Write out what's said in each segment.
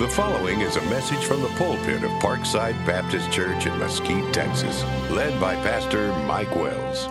The following is a message from the pulpit of Parkside Baptist Church in Mesquite, Texas, led by Pastor Mike Wells.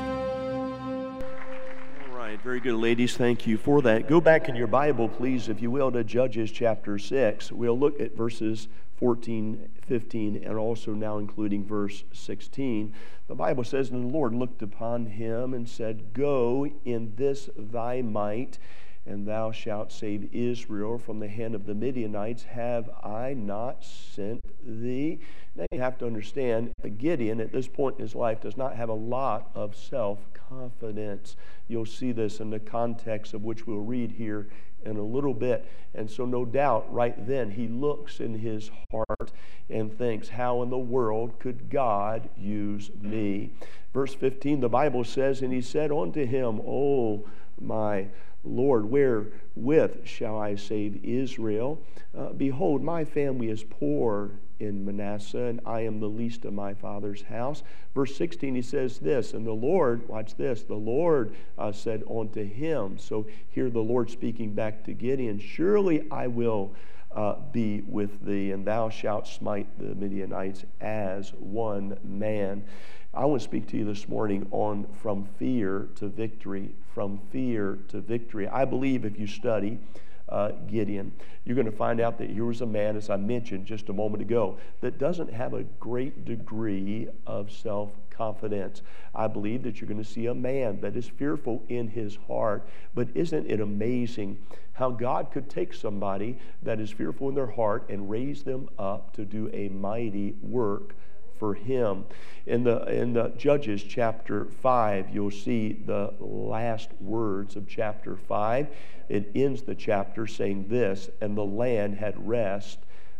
All right, very good, ladies. Thank you for that. Go back in your Bible, please, if you will, to Judges chapter 6. We'll look at verses 14, 15, and also now including verse 16. The Bible says, And the Lord looked upon him and said, Go in this thy might and thou shalt save Israel from the hand of the Midianites. Have I not sent thee? Now you have to understand, Gideon at this point in his life does not have a lot of self confidence. You'll see this in the context of which we'll read here in a little bit. And so, no doubt, right then, he looks in his heart and thinks, How in the world could God use me? Verse 15, the Bible says, And he said unto him, Oh, my Lord, wherewith shall I save Israel? Uh, behold, my family is poor in Manasseh, and I am the least of my father's house. Verse 16, he says this, and the Lord, watch this, the Lord uh, said unto him. So here the Lord speaking back to Gideon, Surely I will uh, be with thee, and thou shalt smite the Midianites as one man. I want to speak to you this morning on from fear to victory, from fear to victory. I believe if you study uh, Gideon, you're going to find out that here was a man, as I mentioned just a moment ago, that doesn't have a great degree of self confidence. I believe that you're going to see a man that is fearful in his heart, but isn't it amazing how God could take somebody that is fearful in their heart and raise them up to do a mighty work for him. In the, in the Judges chapter 5, you'll see the last words of chapter 5. It ends the chapter saying this, and the land had rest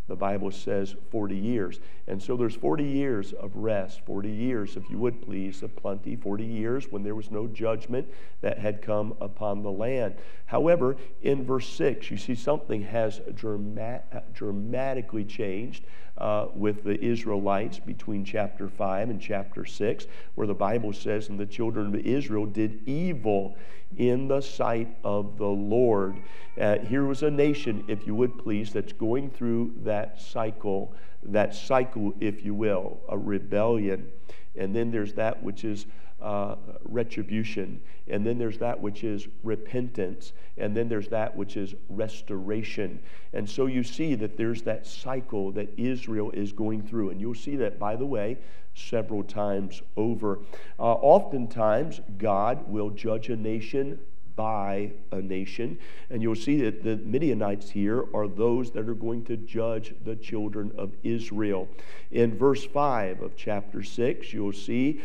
the Bible says 40 years. And so there's 40 years of rest, 40 years, if you would please, of plenty, 40 years when there was no judgment that had come upon the land. However, in verse 6, you see something has dramatically changed uh, with the Israelites between chapter 5 and chapter 6, where the Bible says, And the children of Israel did evil in the sight of the Lord. Uh, here was a nation, if you would please, that's going through that cycle, that cycle, if you will, a rebellion. And then there's that which is uh, retribution. And then there's that which is repentance. And then there's that which is restoration. And so you see that there's that cycle that Israel is going through. And you'll see that, by the way, several times over. Uh, oftentimes, God will judge a nation by a nation. And you'll see that the Midianites here are those that are going to judge the children of Israel. In verse 5 of chapter 6, you'll see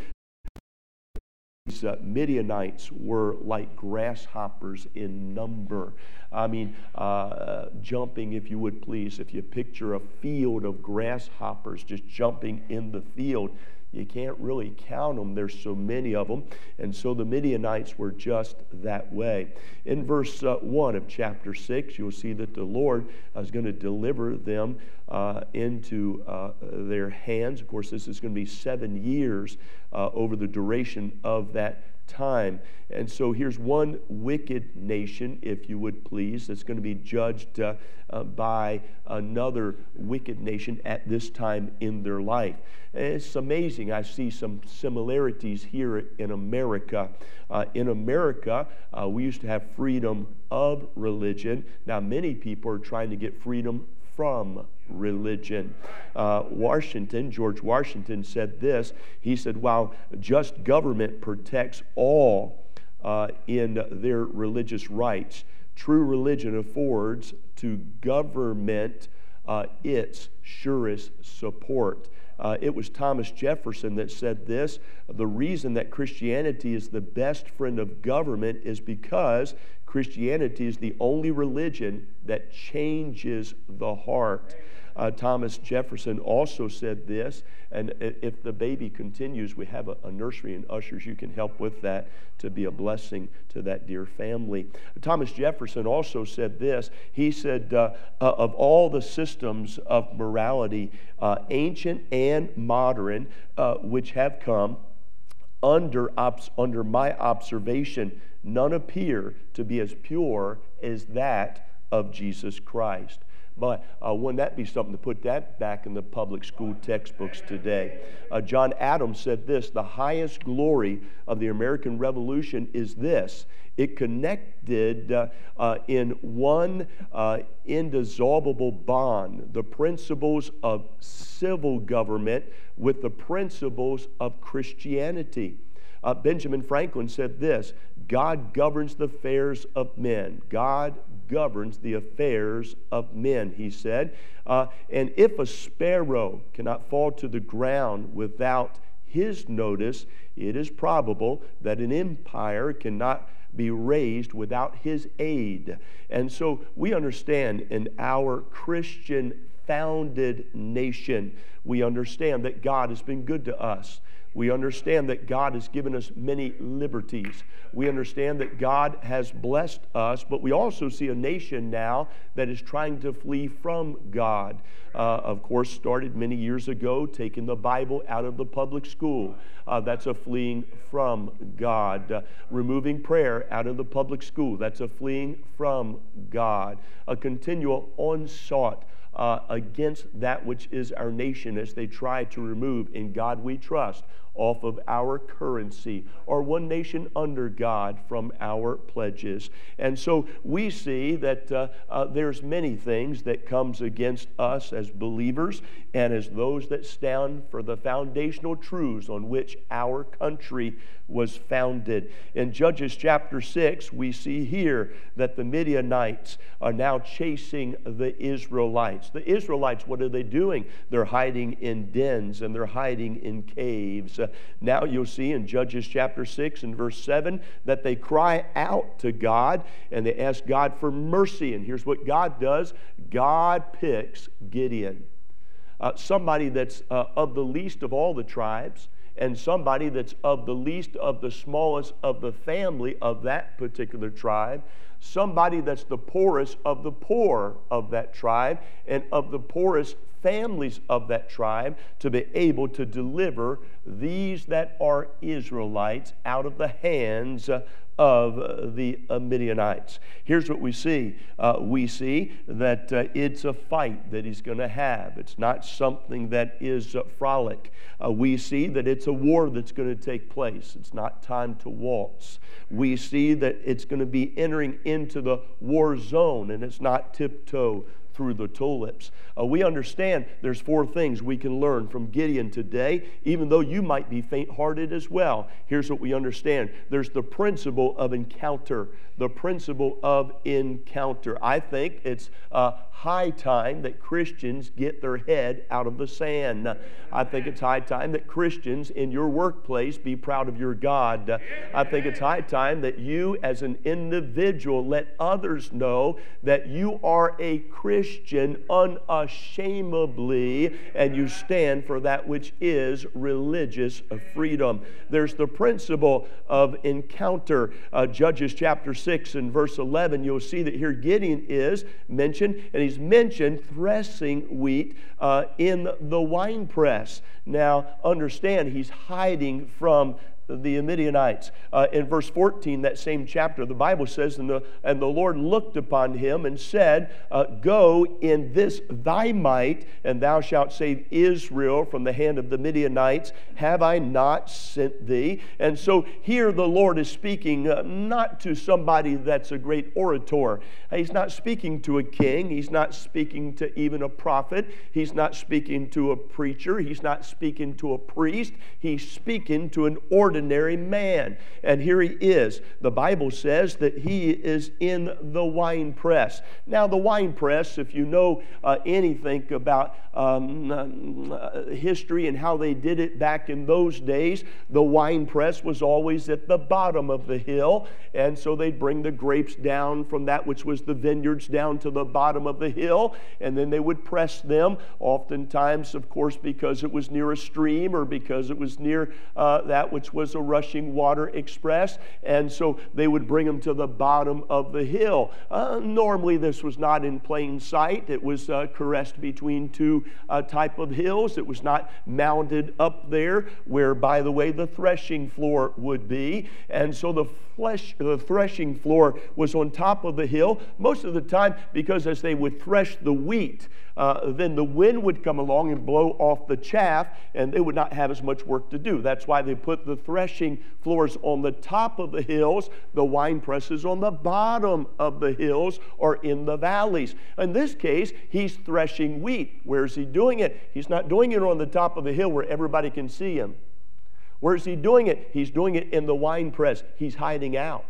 these uh, Midianites were like grasshoppers in number. I mean, uh, jumping, if you would please, if you picture a field of grasshoppers just jumping in the field, you can't really count them. There's so many of them. And so the Midianites were just that way. In verse uh, 1 of chapter 6, you'll see that the Lord is going to deliver them uh, into uh, their hands. Of course, this is going to be seven years uh, over the duration of that time. And so here's one wicked nation, if you would please, that's going to be judged uh, uh, by another wicked nation at this time in their life. And it's amazing. I see some similarities here in America. Uh, in America, uh, we used to have freedom of religion. Now, many people are trying to get freedom from religion. Uh, Washington, George Washington said this. He said, while just government protects all uh, in their religious rights, true religion affords to government uh, its surest support. Uh, it was Thomas Jefferson that said this the reason that Christianity is the best friend of government is because Christianity is the only religion that changes the heart. Uh, Thomas Jefferson also said this, and if the baby continues, we have a, a, nursery and ushers. You can help with that to be a blessing to that dear family. Thomas Jefferson also said this. He said, uh, uh, Of all the systems of morality, uh, ancient and modern, uh, which have come, under, under my observation, none appear to be as pure as that of Jesus Christ. But uh, wouldn't that be something to put that back in the public school textbooks today? Uh, John Adams said this The highest glory of the American Revolution is this it connected uh, uh, in one uh, indissoluble bond the principles of civil government with the principles of Christianity. Uh, Benjamin Franklin said this God governs the affairs of men. God governs the affairs of men, he said. Uh, and if a sparrow cannot fall to the ground without his notice, it is probable that an empire cannot be raised without his aid. And so we understand in our Christian founded nation, we understand that God has been good to us. We understand that God has given us many liberties. We understand that God has blessed us, but we also see a nation now that is trying to flee from God. Uh, of course, started many years ago, taking the Bible out of the public school. Uh, that's a fleeing from God. Uh, removing prayer out of the public school. That's a fleeing from God. A continual onslaught uh, against that which is our nation as they try to remove in God we trust off of our currency or one nation under God from our pledges. And so we see that uh, uh, there's many things that comes against us as believers and as those that stand for the foundational truths on which our country was founded. In Judges chapter 6, we see here that the Midianites are now chasing the Israelites. The Israelites, what are they doing? They're hiding in dens and they're hiding in caves. Uh, now you'll see in Judges chapter 6 and verse 7 that they cry out to God and they ask God for mercy. And here's what God does God picks Gideon. Uh, somebody that's uh, of the least of all the tribes, and somebody that's of the least of the smallest of the family of that particular tribe, somebody that's the poorest of the poor of that tribe, and of the poorest families of that tribe to be able to deliver these that are Israelites out of the hands of the Midianites. Here's what we see uh, we see that uh, it's a fight that he's going to have, it's not something that is uh, frolic. Uh, we see that it's a war that's going to take place, it's not time to waltz. We see that it's going to be entering into the war zone and it's not tiptoe through the tulips. Uh, we understand there's four things we can learn from Gideon today, even though you might be faint hearted as well. Here's what we understand there's the principle of encounter. The principle of encounter. I think it's uh, high time that Christians get their head out of the sand. I think it's high time that Christians in your workplace be proud of your God. I think it's high time that you, as an individual, let others know that you are a Christian unashamedly and you stand for that which is religious freedom. There's the principle of encounter. Uh, Judges chapter 6 and verse 11, you'll see that here Gideon is mentioned, and he's mentioned threshing wheat uh, in the wine press. Now, understand, he's hiding from the Midianites. Uh, in verse 14, that same chapter, the Bible says, And the, and the Lord looked upon him and said, uh, Go in this thy might, and thou shalt save Israel from the hand of the Midianites. Have I not sent thee? And so here the Lord is speaking uh, not to somebody that's a great orator. He's not speaking to a king. He's not speaking to even a prophet. He's not speaking to a preacher. He's not speaking to a priest. He's speaking to an ordinary ordinary man. And here he is. The Bible says that he is in the wine press. Now, the wine press, if you know uh, anything about um, uh, history and how they did it back in those days, the wine press was always at the bottom of the hill. And so they'd bring the grapes down from that which was the vineyards down to the bottom of the hill, and then they would press them, oftentimes, of course, because it was near a stream or because it was near uh, that which was was a rushing water express, and so they would bring them to the bottom of the hill. Uh, normally, this was not in plain sight. It was uh, caressed between two uh, type of hills. It was not mounted up there, where, by the way, the threshing floor would be. And so the flesh, the threshing floor was on top of the hill most of the time because as they would thresh the wheat, uh, then the wind would come along and blow off the chaff, and they would not have as much work to do. That's why they put the threshing floors on the top of the hills, the wine presses on the bottom of the hills or in the valleys. In this case, he's threshing wheat. Where is he doing it? He's not doing it on the top of a hill where everybody can see him. Where is he doing it? He's doing it in the wine press. He's hiding out.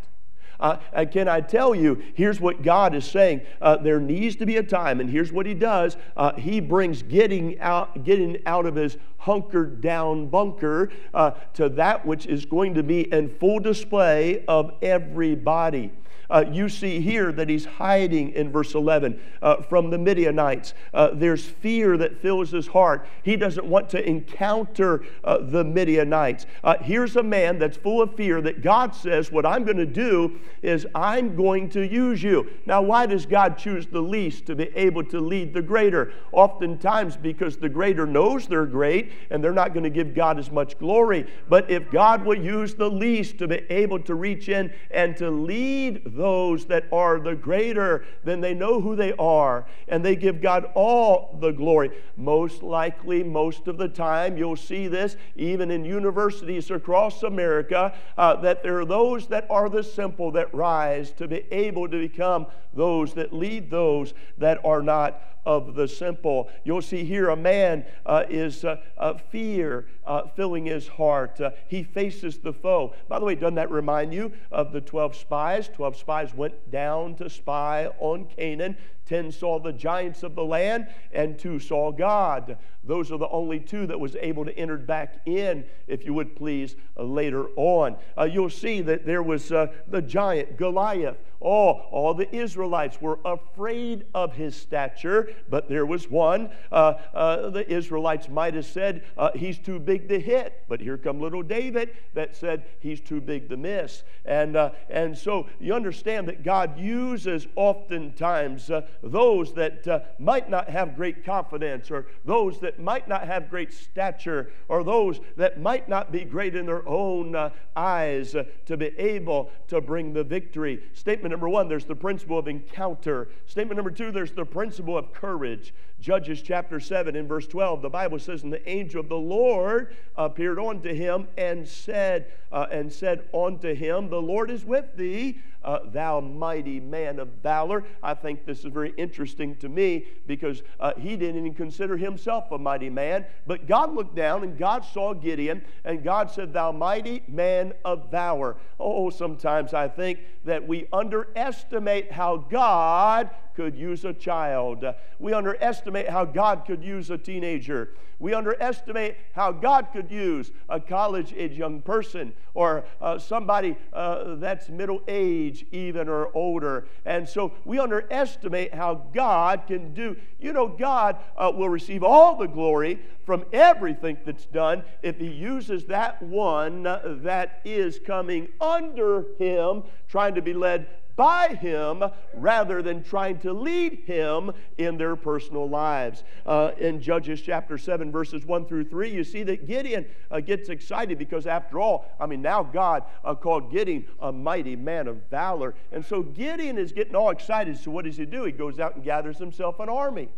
Uh, can I tell you, here's what God is saying. Uh, there needs to be a time, and here's what He does. Uh, he brings Gideon out, Gideon out of his hunkered down bunker uh, to that which is going to be in full display of everybody. Uh, you see here that he's hiding in verse 11 uh, from the Midianites. Uh, there's fear that fills his heart. He doesn't want to encounter uh, the Midianites. Uh, here's a man that's full of fear that God says, What I'm going to do is I'm going to use you. Now, why does God choose the least to be able to lead the greater? Oftentimes, because the greater knows they're great and they're not going to give God as much glory. But if God will use the least to be able to reach in and to lead those that are the greater, then they know who they are and they give God all the glory. Most likely, most of the time, you'll see this even in universities across America uh, that there are those that are the simple that rise to be able to become those that lead those that are not of the simple. You'll see here a man uh, is uh, uh, fear uh, filling his heart. Uh, he faces the foe. By the way, doesn't that remind you of the 12 spies? 12 spies went down to spy on Canaan. Ten saw the giants of the land, and two saw God. Those are the only two that was able to enter back in, if you would please, uh, later on. You'll see that there was the giant Goliath. Oh, all the Israelites were afraid of his stature, but there was one. Uh, uh, the Israelites might have said, uh, He's too big to hit. But here come little David that said, He's too big to miss. And, and so you understand that God uses oftentimes those that uh, might not have great confidence, or those that might not have great stature, or those that might not be great in their own uh, eyes uh, to be able to bring the victory. Statement number one there's the principle of encounter. Statement number two there's the principle of courage courage Judges chapter 7 in verse 12, the Bible says, And the angel of the Lord appeared unto him and said, uh, and said unto him, The Lord is with thee uh, thou mighty man of valor. I think this is very interesting to me because uh, he didn't even consider himself a mighty man. But God looked down and God saw Gideon, and God said, Thou mighty man of valor. Oh, sometimes I think that we underestimate how God could use a child. We underestimate how God could use a teenager. We underestimate how God could use a college age young person or uh, somebody uh, that's middle age, even or older. And so we underestimate how God can do. You know, God uh, will receive all the glory from everything that's done if He uses that one that is coming under Him, trying to be led by him rather than trying to lead him in their personal lives. Uh, in Judges chapter 7, verses 1 through 3, you see that Gideon uh, gets excited because, after all, I mean, now God uh, called Gideon a mighty man of valor. And so Gideon is getting all excited. So, what does he do? He goes out and gathers himself an army.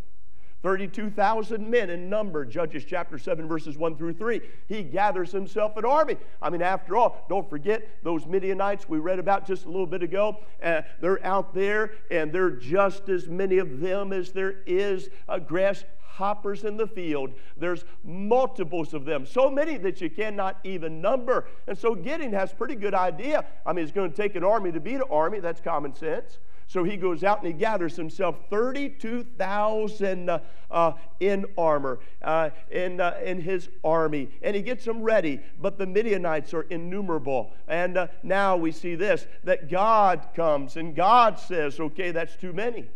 32,000 men in number, Judges chapter 7, verses 1 through 3. He gathers himself an army. I mean, after all, don't forget those Midianites we read about just a little bit ago. Uh, they're out there, and there are just as many of them as there is uh, grasshoppers in the field. There's multiples of them, so many that you cannot even number. And so Gideon has pretty good idea. I mean, it's going to take an army to beat an army. That's common sense. So he goes out and he gathers himself 32,000 uh, uh, in armor uh, in, uh, in his army. And he gets them ready. But the Midianites are innumerable. And uh, now we see this that God comes and God says, okay, that's too many.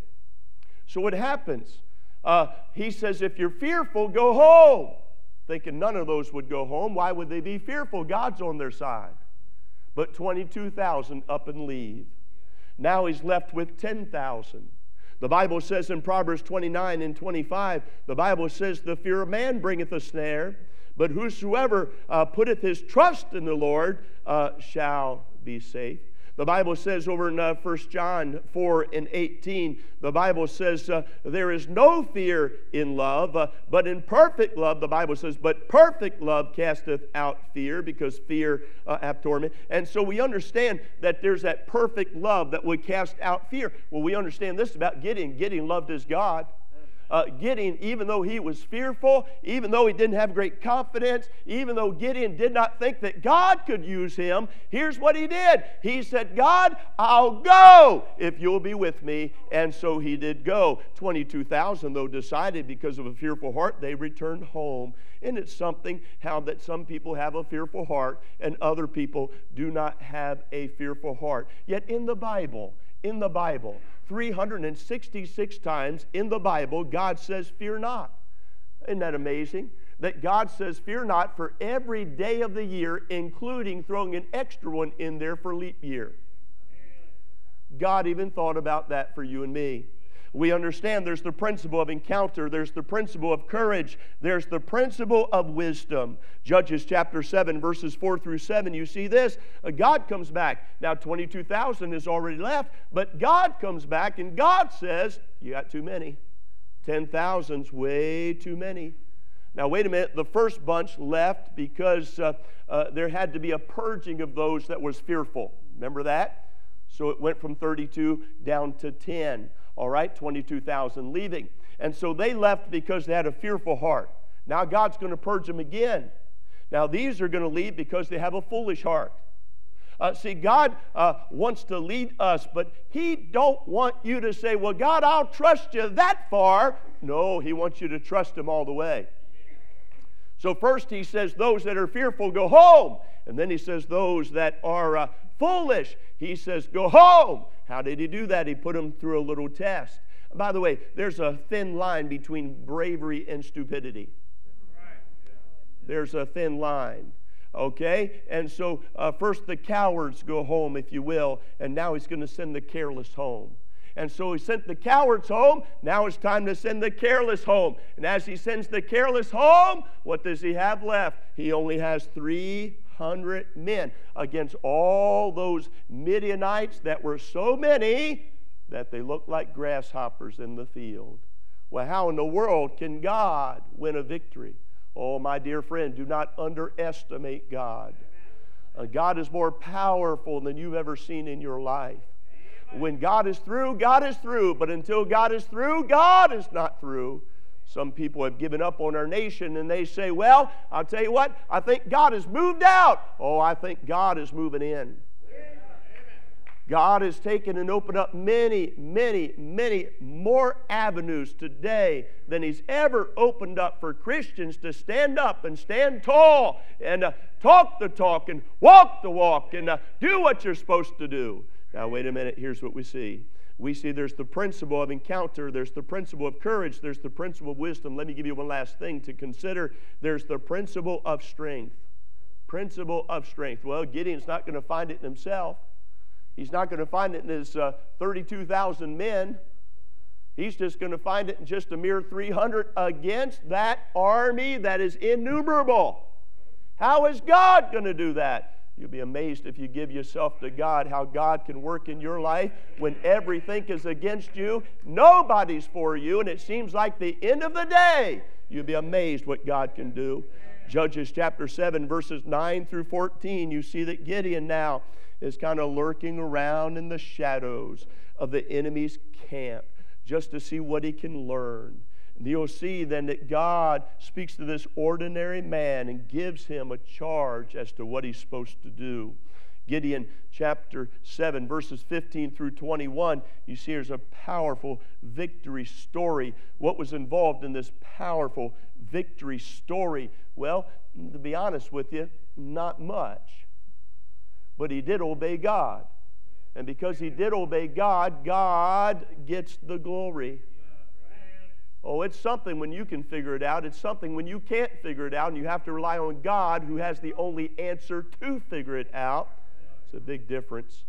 So what happens? Uh, he says, if you're fearful, go home. thinking none of those would go home. Why would they be fearful? God's on their side. But 22,000 up and leave. Now he's left with 10,000. The Bible says in Proverbs 29 and 25, the Bible says, The fear of man bringeth a snare, but whosoever uh, putteth his trust in the Lord uh, shall be safe. The Bible says over in uh, 1 John 4 and 18, the Bible says, uh, There is no fear in love, uh, but in perfect love, the Bible says, But perfect love casteth out fear, because fear uh, hath torment. And so we understand that there's that perfect love that would cast out fear. Well, we understand this about Gideon. Gideon loved his God uh, Gideon, even though he was fearful, even though he didn't have great confidence, even though Gideon did not think that God could use him, here's what he did. He said, God, I'll go if you'll be with me. And so he did go. 22,000, though, decided because of a fearful heart, they returned home. And it's something how that some people have a fearful heart and other people do not have a fearful heart. Yet in the Bible, in the Bible, 366 times in the Bible, God says, Fear not. Isn't that amazing? That God says, Fear not for every day of the year, including throwing an extra one in there for leap year. God even thought about that for you and me we understand there's the principle of encounter, there's the principle of courage, there's the principle of wisdom. Judges chapter 7, verses 4 through 7, you see this. Uh, God comes back. Now, 22,000 is already left, but God comes back and God says, You got too many. 10,000's way too many. Now, wait a minute. The first bunch left because uh, uh, there had to be a purging of those that was fearful. Remember that? So it went from 32 down to 10 all right, 22,000 leaving. And so they left because they had a fearful heart. Now God's going to purge them again. Now these are going to leave because they have a foolish heart. Uh, see, God uh, wants to lead us, but He don't want you to say, "Well, God, I'll trust you that far." No, He wants you to trust Him all the way. So first He says, "Those that are fearful, go home," and then He says, "Those that are uh, foolish," He says, "Go home." How did he do that? He put them through a little test. By the way, there's a thin line between bravery and stupidity. There's a thin line. Okay? And so, uh, first the cowards go home, if you will, and now he's going to send the careless home. And so he sent the cowards home. Now it's time to send the careless home. And as he sends the careless home, what does he have left? He only has three hundred men against all those Midianites that were so many that they looked like grasshoppers in the field. Well, how in the world can God win a victory? Oh, my dear friend, do not underestimate God. Uh, God is more powerful than you've ever seen in your life. When God is through, God is through. But until God is through, God is not through. Some people have given up on our nation and they say, Well, I'll tell you what, I think God has moved out. Oh, I think God is moving in. God has taken and opened up many, many, many more avenues today than He's ever opened up for Christians to stand up and stand tall and uh, talk the talk and walk the walk and uh, do what you're supposed to do. Now, wait a minute, here's what we see we see there's the principle of encounter, there's the principle of courage, there's the principle of wisdom. Let me give you one last thing to consider. There's the principle of strength. Principle of strength. Well, Gideon's not going to find it in himself. He's not going to find it in his uh, 32,000 men. He's just going to find it in just a mere 300 against that army that is innumerable. How is God going to do that? You'll be amazed if you give yourself to God how God can work in your life when everything is against you, nobody's for you, and it seems like the end of the day. You'll be amazed what God can do. Judges chapter 7, verses 9 through 14, you see that Gideon now is kind of lurking around in the shadows of the enemy's camp just to see what he can learn. And you'll see then that God speaks to this ordinary man and gives him a charge as to what he's supposed to do. Gideon chapter 7, verses 15 through 21, you see there's a powerful victory story. What was involved in this powerful victory story? Well, to be honest with you, not much. But he did obey God. And because he did obey God, God gets the glory. Oh, it's something when you can figure it out. It's something when you can't figure it out and you have to rely on God who has the only answer to figure it out. It's a big difference.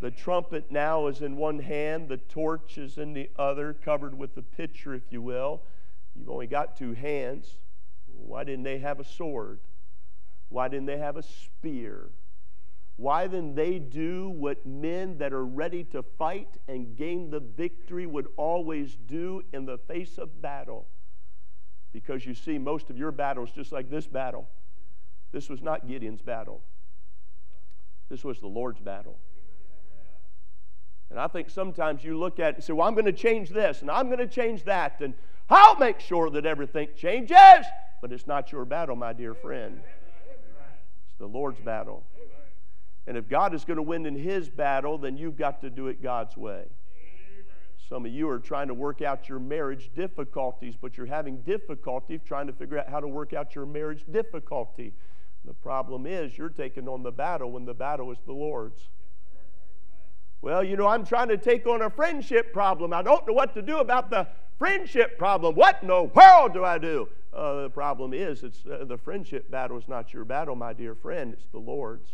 The trumpet now is in one hand, the torch is in the other, covered with the pitcher, if you will. You've only got two hands. Why didn't they have a sword? Why didn't they have a spear? Why then they do what men that are ready to fight and gain the victory would always do in the face of battle. Because you see, most of your battles, just like this battle, this was not Gideon's battle. This was the Lord's battle. And I think sometimes you look at it and say, Well, I'm going to change this and I'm going to change that, and I'll make sure that everything changes. But it's not your battle, my dear friend. It's the Lord's battle. And if God is going to win in His battle, then you've got to do it God's way. Some of you are trying to work out your marriage difficulties, but you're having difficulty trying to figure out how to work out your marriage difficulty. The problem is you're taking on the battle when the battle is the Lord's. Well, you know, I'm trying to take on a friendship problem. I don't know what to do about the friendship problem. What in the world do I do? Uh, the problem is, it's uh, the friendship battle is not your battle, my dear friend. It's the Lord's.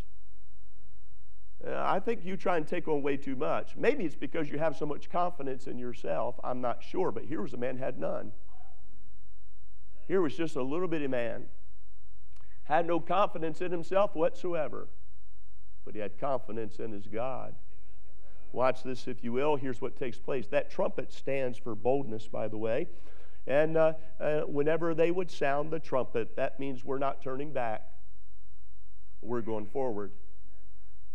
Uh, I think you try and take on way too much. Maybe it's because you have so much confidence in yourself. I'm not sure, but here was a man had none. Here was just a little bitty man, had no confidence in himself whatsoever, but he had confidence in his God. Watch this, if you will. Here's what takes place. That trumpet stands for boldness, by the way. And uh, uh, whenever they would sound the trumpet, that means we're not turning back, we're going forward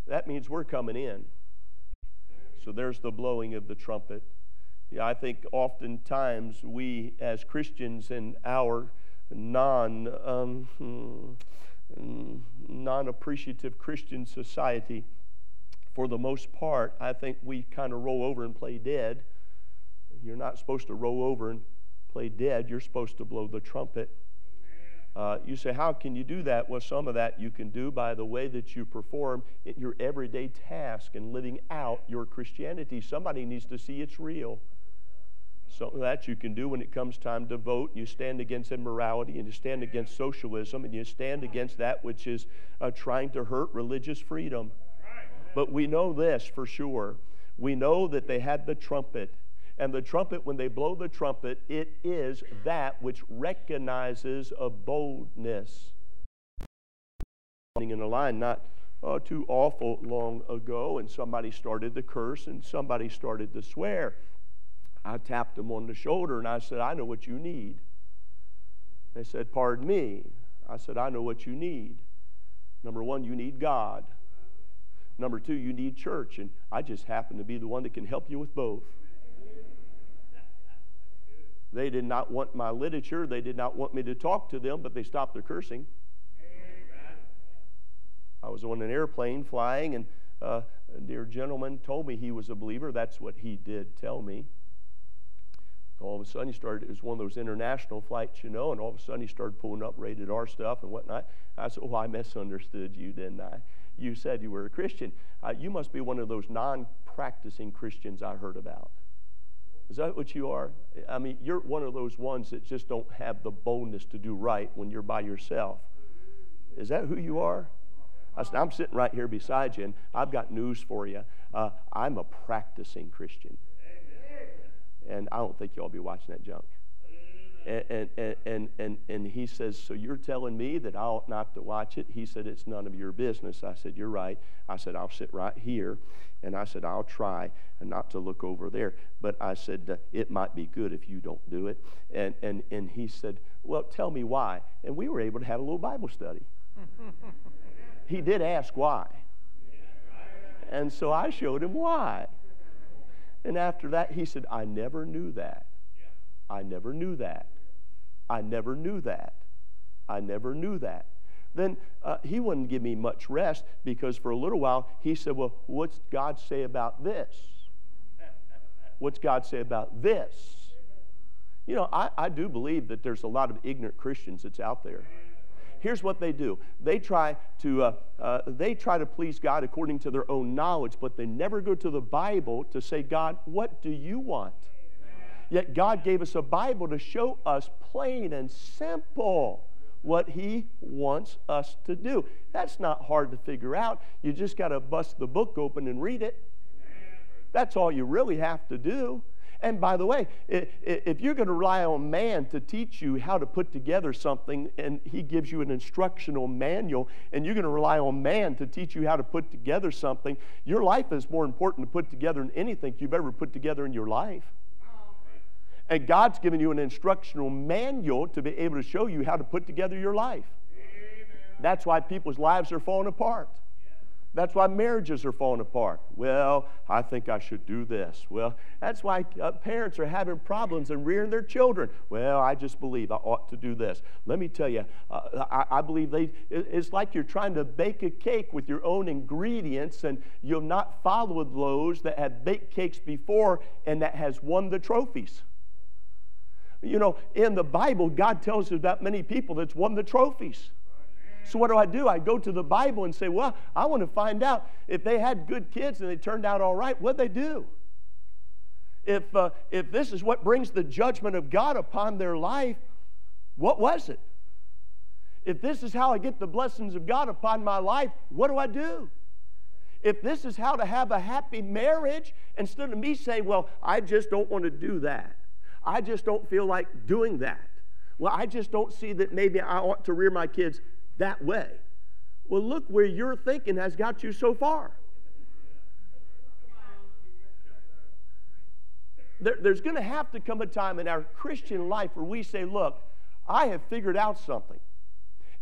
that means we're coming in. So there's the blowing of the trumpet. Yeah, I think oftentimes we as Christians in our non um, hmm, non appreciative Christian society, for the most part, I think we kind of roll over and play dead. You're not supposed to roll over and play dead. You're supposed to blow the trumpet. Uh, you say, how can you do that? Well, some of that you can do by the way that you perform your everyday task and living out your Christianity. Somebody needs to see it's real. Some of that you can do when it comes time to vote. You stand against immorality and you stand against socialism and you stand against that which is uh, trying to hurt religious freedom. But we know this for sure. We know that they had the trumpet and the trumpet, when they blow the trumpet, it is that which recognizes a boldness. In a line not uh, too awful long ago, and somebody started to curse and somebody started to swear. I tapped them on the shoulder and I said, I know what you need. They said, Pardon me. I said, I know what you need. Number one, you need God. Number two, you need church. And I just happen to be the one that can help you with both. They did not want my literature. They did not want me to talk to them, but they stopped their cursing. Amen. I was on an airplane flying, and uh, a dear gentleman told me he was a believer. That's what he did tell me. All of a sudden, he started, it was one of those international flights, you know, and all of a sudden he started pulling up rated R stuff and whatnot. I said, Oh, I misunderstood you, didn't I? You said you were a Christian. Uh, you must be one of those non practicing Christians I heard about. Is that what you are? I mean, you're one of those ones that just don't have the boldness to do right when you're by yourself. Is that who you are? I said, I'm sitting right here beside you, and I've got news for you. Uh, I'm a practicing Christian. And I don't think y'all be watching that junk. And, and, and, and, and he says, So you're telling me that I ought not to watch it? He said, It's none of your business. I said, You're right. I said, I'll sit right here. And I said, I'll try not to look over there. But I said, uh, It might be good if you don't do it. And, and, and he said, Well, tell me why. And we were able to have a little Bible study. he did ask why. And so I showed him why. And after that, he said, I never knew that. I never knew that. I never knew that. I never knew that. Then uh, he wouldn't give me much rest because for a little while he said, Well, what's God say about this? What's God say about this? You know, I, I do believe that there's a lot of ignorant Christians that's out there. Here's what they do they try to, uh, uh, they try to please God according to their own knowledge, but they never go to the Bible to say, God, what do you want? Yet God gave us a Bible to show us plain and simple what He wants us to do. That's not hard to figure out. You just got to bust the book open and read it. That's all you really have to do. And by the way, if you're going to rely on man to teach you how to put together something, and he gives you an instructional manual, and you're going to rely on man to teach you how to put together something, your life is more important to put together than anything you've ever put together in your life. And God's given you an instructional manual to be able to show you how to put together your life. That's why people's lives are falling apart. That's why marriages are falling apart. Well, I think I should do this. Well, that's why uh, parents are having problems in rearing their children. Well, I just believe I ought to do this. Let me tell you, uh, I, I, believe they, it's like you're trying to bake a cake with your own ingredients and you've not followed those that have baked cakes before and that has won the trophies. You know, in the Bible, God tells us about many people that's won the trophies. So what do I do? I go to the Bible and say, well, I want to find out if they had good kids and they turned out all right, what'd they do? If, uh, if this is what brings the judgment of God upon their life, what was it? If this is how I get the blessings of God upon my life, what do I do? If this is how to have a happy marriage, instead of me saying, well, I just don't want to do that, I just don't feel like doing that. Well, I just don't see that maybe I ought to rear my kids that way. Well, look where your thinking has got you so far. There, there's going to have to come a time in our Christian life where we say, Look, I have figured out something.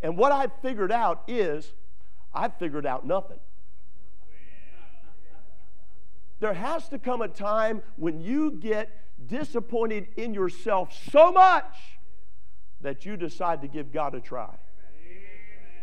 And what I've figured out is I've figured out nothing. There has to come a time when you get disappointed in yourself so much that you decide to give God a try.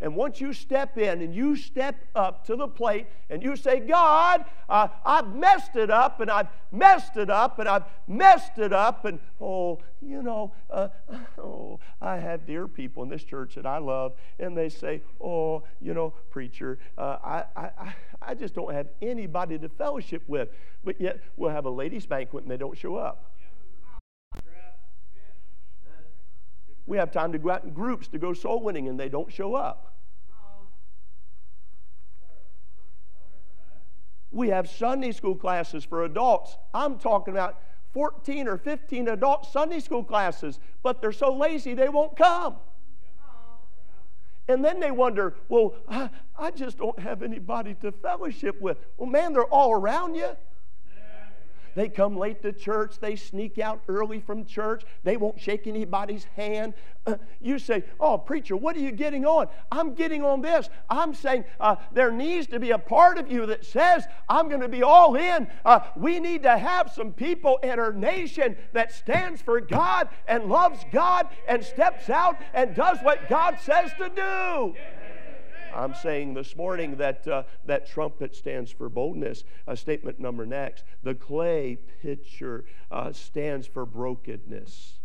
And once you step in and you step up to the plate and you say, God, uh, I've messed it up and I've messed it up and I've messed it up. And oh, you know, uh, oh, I have dear people in this church that I love, and they say, oh, you know, preacher, uh, I, I, I just don't have anybody to fellowship with. But yet we'll have a ladies' banquet and they don't show up. We have time to go out in groups to go soul winning and they don't show up. We have Sunday school classes for adults. I'm talking about 14 or 15 adult Sunday school classes, but they're so lazy they won't come. And then they wonder, well, I, I just don't have anybody to fellowship with. Well, man, they're all around you. They come late to church. They sneak out early from church. They won't shake anybody's hand. Uh, you say, Oh, preacher, what are you getting on? I'm getting on this. I'm saying uh, there needs to be a part of you that says, I'm going to be all in. Uh, we need to have some people in our nation that stands for God and loves God and steps out and does what God says to do. I'm saying this morning that uh, that trumpet stands for boldness. Uh, statement number next. The clay pitcher uh, stands for brokenness.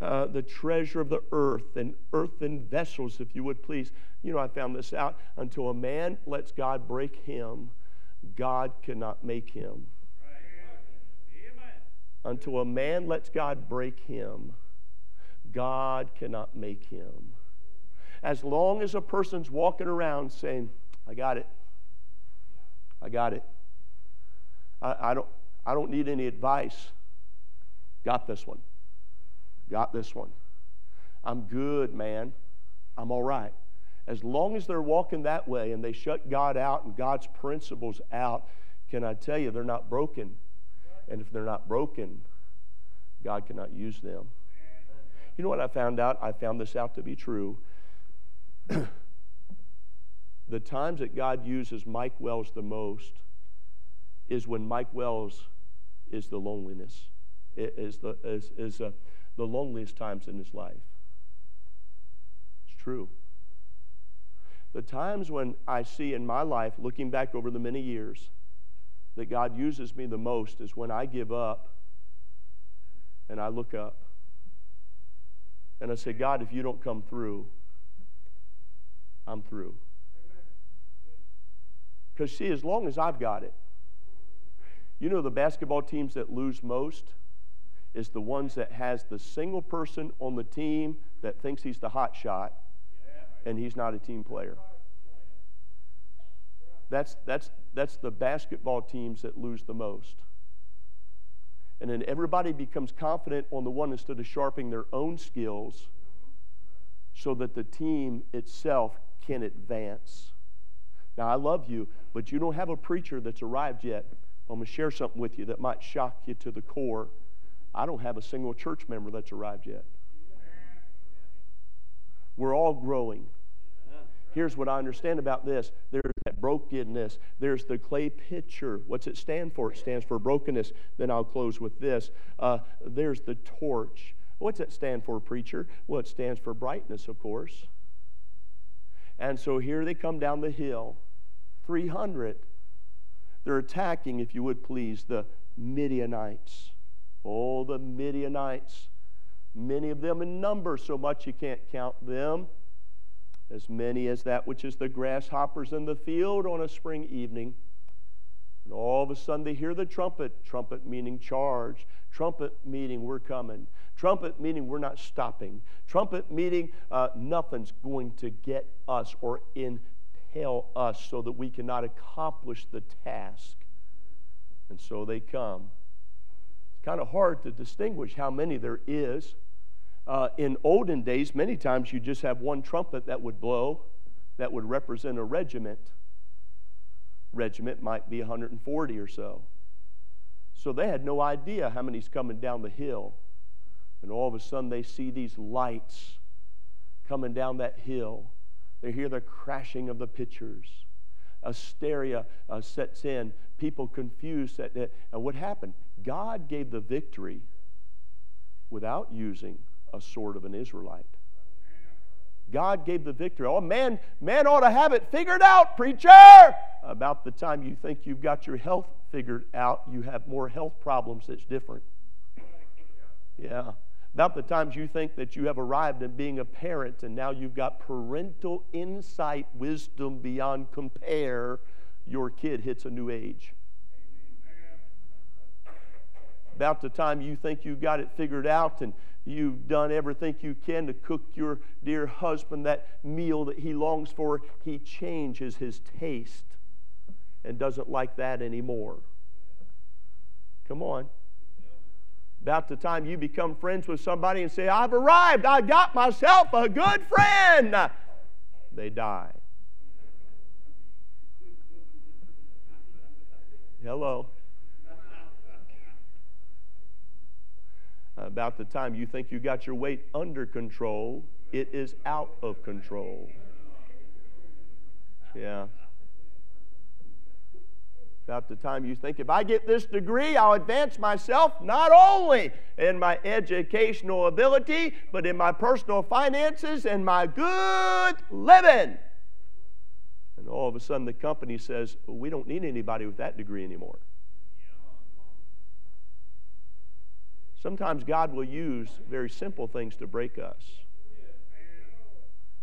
Uh, the treasure of the earth and earthen vessels, if you would please. You know, I found this out. Until a man lets God break him, God cannot make him. Until a man lets God break him, God cannot make him as long as a person's walking around saying, I got it. I got it. I, I, don't, I don't need any advice. Got this one. Got this one. I'm good, man. I'm all right. As long as they're walking that way and they shut God out and God's principles out, can I tell you, they're not broken. And if they're not broken, God cannot use them. You know what I found out? I found this out to be true. the times that God uses Mike Wells the most is when Mike Wells is the loneliness, is the, is, is, uh, the loneliest times in his life. It's true. The times when I see in my life, looking back over the many years, that God uses me the most is when I give up and I look up and I say, God, if you don't come through, I'm through. Because, see, as long as I've got it, you know the basketball teams that lose most? is the ones that has the single person on the team that thinks he's the hot shot and he's not a team player. That's, that's, that's the basketball teams that lose the most. And then everybody becomes confident on the one instead of sharpening their own skills so that the team itself can advance. Now, I love you, but you don't have a preacher that's arrived yet. I'm going to share something with you that might shock you to the core. I don't have a single church member that's arrived yet. We're all growing. Here's what I understand about this there's that brokenness, there's the clay pitcher. What's it stand for? It stands for brokenness. Then I'll close with this. Uh, there's the torch. What's it stand for, preacher? Well, it stands for brightness, of course. And so here they come down the hill 300. They're attacking, if you would please, the Midianites. Oh, the Midianites. Many of them in number, so much you can't count them. As many as that which is the grasshoppers in the field on a spring evening. And all of a sudden they hear the trumpet. Trumpet meaning charge. Trumpet meaning we're coming. Trumpet meaning we're not stopping. Trumpet meaning uh, nothing's going to get us or impel us so that we cannot accomplish the task. And so they come. It's kind of hard to distinguish how many there is. Uh, in olden days, many times you just have one trumpet that would blow that would represent a regiment regiment might be 140 or so. So they had no idea how many's coming down the hill. And all of a sudden they see these lights coming down that hill. They hear the crashing of the pitchers. Hysteria uh, sets in. People confused. At, and what happened? God gave the victory without using a sword of an Israelite. God gave the victory. Oh, man, man ought to have it figured out, preacher. About the time you think you've got your health figured out, you have more health problems that's different. Yeah. About the times you think that you have arrived in being a parent and now you've got parental insight, wisdom beyond compare, your kid hits a new age about the time you think you got it figured out and you've done everything you can to cook your dear husband that meal that he longs for, he changes his taste and doesn't like that anymore. Come on. About the time you become friends with somebody and say, I've arrived, I got myself a good friend, they die. Hello. About the time you think you got your weight under control, it is out of control. Yeah. About the time you think, if I get this degree, I'll advance myself not only in my educational ability, but in my personal finances and my good living. And all of a sudden, the company says, well, We don't need anybody with that degree anymore. Sometimes God will use very simple things to break us.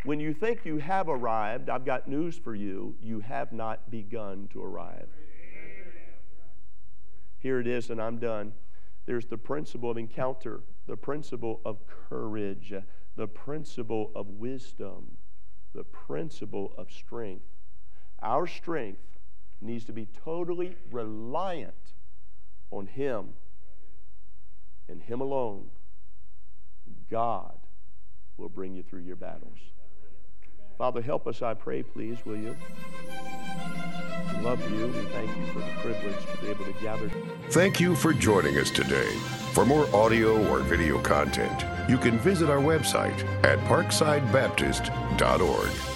When you think you have arrived, I've got news for you. You have not begun to arrive. Here it is, and I'm done. There's the principle of encounter, the principle of courage, the principle of wisdom, the principle of strength. Our strength needs to be totally reliant on Him and Him alone, God will bring you through your battles. Father, help us, I pray, please, will you? We love you. We thank you for the privilege to be able to gather. Thank you for joining us today. For more audio or video content, you can visit our website at parksidebaptist.org.